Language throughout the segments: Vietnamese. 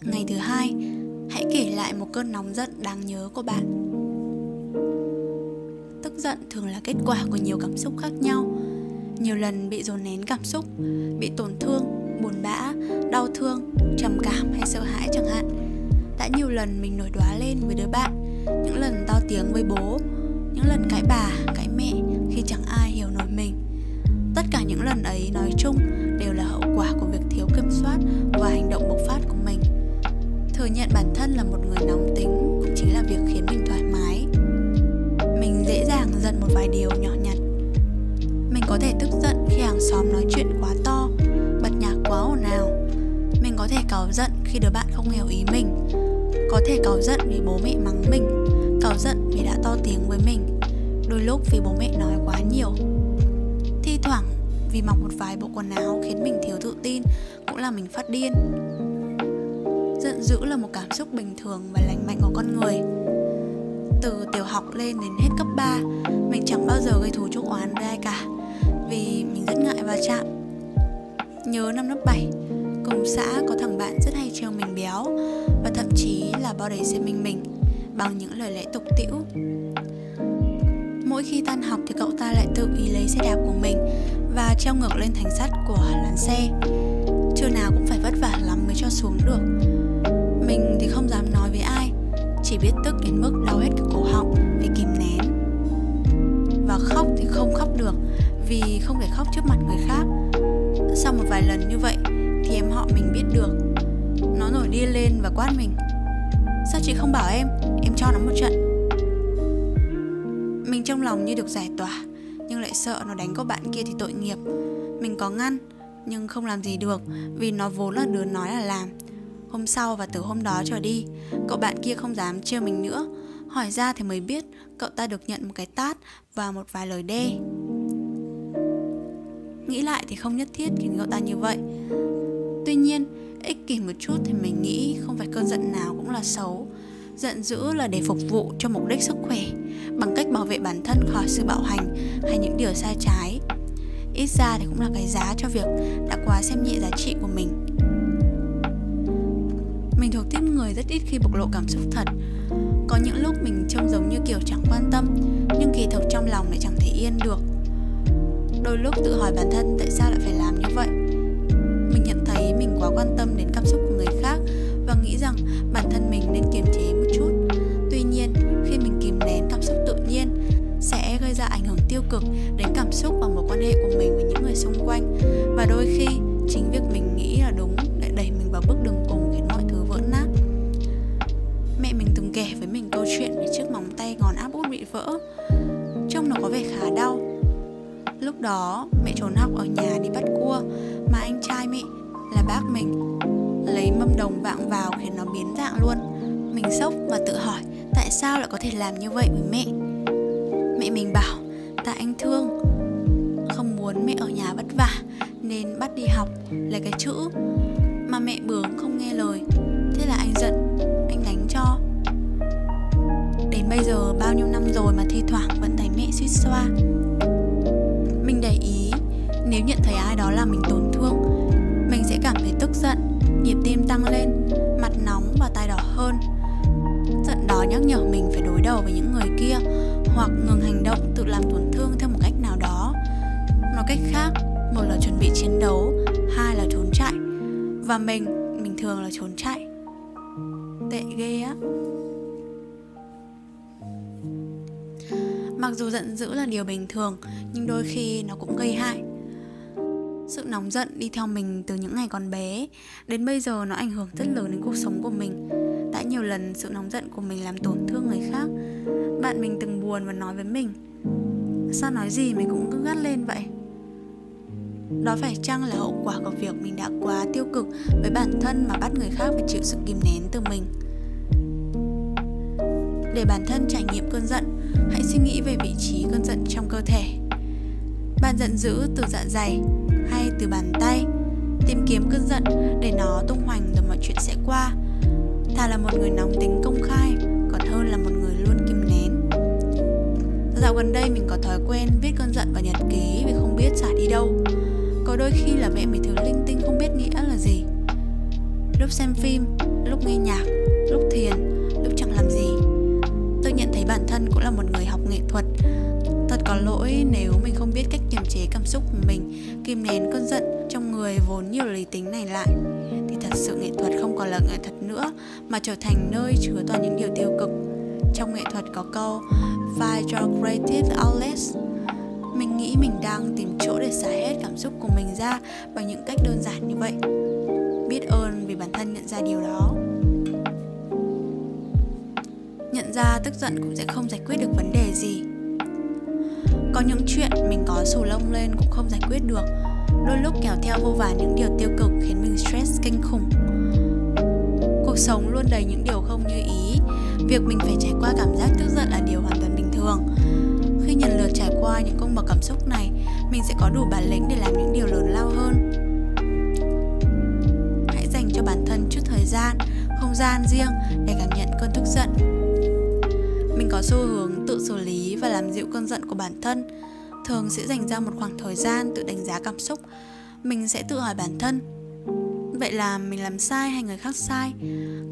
Ngày thứ hai, hãy kể lại một cơn nóng giận đáng nhớ của bạn. Tức giận thường là kết quả của nhiều cảm xúc khác nhau. Nhiều lần bị dồn nén cảm xúc, bị tổn thương, buồn bã, đau thương, trầm cảm hay sợ hãi chẳng hạn. Đã nhiều lần mình nổi đoá lên với đứa bạn, những lần to tiếng với bố, những lần cãi bà, cãi mẹ khi chẳng ai hiểu nổi mình. Tất cả những lần ấy nói chung đều là hậu quả của việc thiếu kiểm soát và hành động nhận bản thân là một người nóng tính cũng chính là việc khiến mình thoải mái. Mình dễ dàng giận một vài điều nhỏ nhặt. Mình có thể tức giận khi hàng xóm nói chuyện quá to, bật nhạc quá ồn ào. Mình có thể cáu giận khi đứa bạn không hiểu ý mình. Có thể cáu giận vì bố mẹ mắng mình, cáu giận vì đã to tiếng với mình. Đôi lúc vì bố mẹ nói quá nhiều. Thi thoảng vì mặc một vài bộ quần áo khiến mình thiếu tự tin cũng là mình phát điên giận dữ là một cảm xúc bình thường và lành mạnh của con người. Từ tiểu học lên đến hết cấp 3 mình chẳng bao giờ gây thù chuốc oán với ai cả, vì mình rất ngại va chạm. Nhớ năm lớp 7 cùng xã có thằng bạn rất hay trêu mình béo và thậm chí là bao đầy xe mình mình bằng những lời lẽ tục tĩu. Mỗi khi tan học thì cậu ta lại tự ý lấy xe đạp của mình và treo ngược lên thành sắt của làn xe. Trưa nào cũng phải vất vả lắm mới cho xuống được mình thì không dám nói với ai. Chỉ biết tức đến mức đau hết cả cổ họng vì kìm nén. Và khóc thì không khóc được, vì không thể khóc trước mặt người khác. Sau một vài lần như vậy thì em họ mình biết được. Nó nổi điên lên và quát mình. Sao chị không bảo em? Em cho nó một trận. Mình trong lòng như được giải tỏa, nhưng lại sợ nó đánh cô bạn kia thì tội nghiệp. Mình có ngăn, nhưng không làm gì được vì nó vốn là đứa nói là làm. Hôm sau và từ hôm đó trở đi, cậu bạn kia không dám trêu mình nữa. Hỏi ra thì mới biết cậu ta được nhận một cái tát và một vài lời đe. Nghĩ lại thì không nhất thiết khiến cậu ta như vậy. Tuy nhiên, ích kỷ một chút thì mình nghĩ không phải cơn giận nào cũng là xấu. Giận dữ là để phục vụ cho mục đích sức khỏe, bằng cách bảo vệ bản thân khỏi sự bạo hành hay những điều sai trái. Ít ra thì cũng là cái giá cho việc đã quá xem nhẹ giá trị của mình mình rất ít khi bộc lộ cảm xúc thật. Có những lúc mình trông giống như kiểu chẳng quan tâm, Nhưng kỳ thực trong lòng lại chẳng thể yên được. Đôi lúc tự hỏi bản thân tại sao lại phải làm như vậy. Mình nhận thấy mình quá quan tâm đến cảm xúc của người khác Và nghĩ rằng bản thân mình nên kiềm chế một chút. Tuy nhiên, khi mình kìm nén cảm xúc tự nhiên, sẽ gây ra ảnh hưởng tiêu cực đến cảm xúc và mối quan hệ của mình với những người xung quanh. Và đôi khi, chính việc mình nghĩ là đúng lại đẩy mình vào bước đường cùng. Đó, mẹ trốn học ở nhà đi bắt cua. Mà anh trai mẹ là bác mình, lấy mâm đồng vạng vào khiến nó biến dạng luôn. Mình sốc và tự hỏi, tại sao lại có thể làm như vậy với mẹ? Mẹ mình bảo tại anh thương, không muốn mẹ ở nhà vất vả, nên bắt đi học, lấy cái chữ. Mà mẹ bướng không nghe lời, thế là anh giận, anh đánh cho. Đến bây giờ bao nhiêu năm rồi mà thi thoảng vẫn thấy mẹ suýt xoa để ý. Nếu nhận thấy ai đó làm mình tổn thương, mình sẽ cảm thấy tức giận, nhịp tim tăng lên, mặt nóng và tai đỏ hơn. Giận đó nhắc nhở mình phải đối đầu với những người kia hoặc ngừng hành động tự làm tổn thương theo một cách nào đó. Nói cách khác, một là chuẩn bị chiến đấu, hai là trốn chạy. Và mình mình thường là trốn chạy. Tệ ghê á. Mặc dù giận dữ là điều bình thường, nhưng đôi khi nó cũng gây hại. Sự nóng giận đi theo mình từ những ngày còn bé, đến bây giờ nó ảnh hưởng rất lớn đến cuộc sống của mình. Đã nhiều lần sự nóng giận của mình làm tổn thương người khác. Bạn mình từng buồn và nói với mình, sao nói gì mình cũng cứ gắt lên vậy? Đó phải chăng là hậu quả của việc mình đã quá tiêu cực với bản thân mà bắt người khác phải chịu sự kìm nén từ mình? Để bản thân trải nghiệm cơn giận hãy suy nghĩ về vị trí cơn giận trong cơ thể. Bạn giận dữ từ dạ dày hay từ bàn tay. Tìm kiếm cơn giận để nó tung hoành rồi mọi chuyện sẽ qua. Thà là một người nóng tính công khai, còn hơn là một người luôn kìm nén. Dạo gần đây mình có thói quen viết cơn giận vào nhật ký vì không biết xả đi đâu. Có đôi khi là vẽ mấy thứ linh tinh không biết nghĩa là gì. Lúc xem phim, lúc nghe nhạc là một người học nghệ thuật. Thật có lỗi nếu mình không biết cách kiềm chế cảm xúc của mình, kìm nén cơn giận trong người vốn nhiều lý tính này lại. Thì thật sự nghệ thuật không còn là nghệ thuật nữa, mà trở thành nơi chứa toàn những điều tiêu cực. Trong nghệ thuật có câu find your creative outlets. Mình nghĩ mình đang tìm chỗ để xả hết cảm xúc của mình ra bằng những cách đơn giản như vậy. Biết ơn vì bản thân nhận ra điều đó ra tức giận cũng sẽ không giải quyết được vấn đề gì. Có những chuyện mình có sù lông lên cũng không giải quyết được. Đôi lúc kéo theo vô vàn những điều tiêu cực khiến mình stress kinh khủng. Cuộc sống luôn đầy những điều không như ý. Việc mình phải trải qua cảm giác tức giận là điều hoàn toàn bình thường. Khi nhận lượt trải qua những cung bậc cảm xúc này, mình sẽ có đủ bản lĩnh để làm những điều lớn lao hơn. Hãy dành cho bản thân chút thời gian, không gian riêng để cảm nhận cơn tức giận có xu hướng tự xử lý và làm dịu cơn giận của bản thân, thường sẽ dành ra một khoảng thời gian tự đánh giá cảm xúc. Mình sẽ tự hỏi bản thân, vậy là mình làm sai hay người khác sai?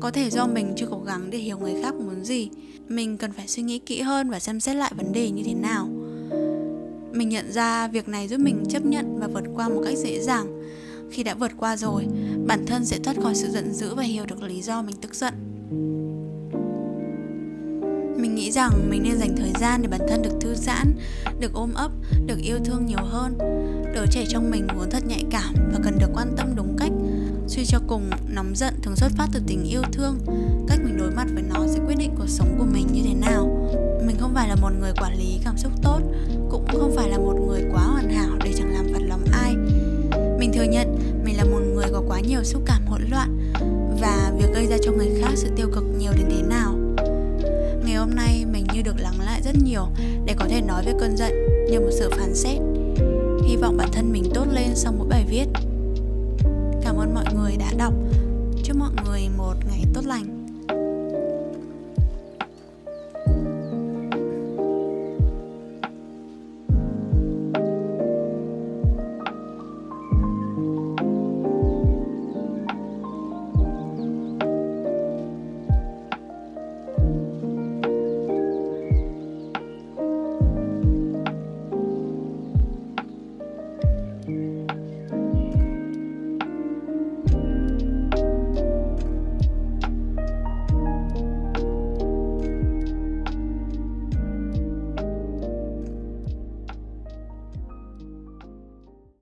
Có thể do mình chưa cố gắng để hiểu người khác muốn gì. Mình cần phải suy nghĩ kỹ hơn và xem xét lại vấn đề như thế nào. Mình nhận ra việc này giúp mình chấp nhận và vượt qua một cách dễ dàng. Khi đã vượt qua rồi, bản thân sẽ thoát khỏi sự giận dữ và hiểu được lý do mình tức giận mình nghĩ rằng mình nên dành thời gian để bản thân được thư giãn, được ôm ấp, được yêu thương nhiều hơn. Đứa trẻ trong mình vốn thật nhạy cảm và cần được quan tâm đúng cách, suy cho cùng nóng giận thường xuất phát từ tình yêu thương, cách mình đối mặt với nó sẽ quyết định cuộc sống của mình như thế nào. Mình không phải là một người quản lý cảm xúc tốt, cũng không phải là một người quá hoàn hảo để chẳng làm phật lòng ai. Mình thừa nhận mình là một người có quá nhiều xúc cảm hỗn loạn và việc gây ra cho người khác sự tiêu cực nhiều đến thế nào hôm nay mình như được lắng lại rất nhiều để có thể nói về cơn giận như một sự phán xét. Hy vọng bản thân mình tốt lên sau mỗi bài viết. Cảm ơn mọi người đã đọc. Chúc mọi người một ngày tốt lành.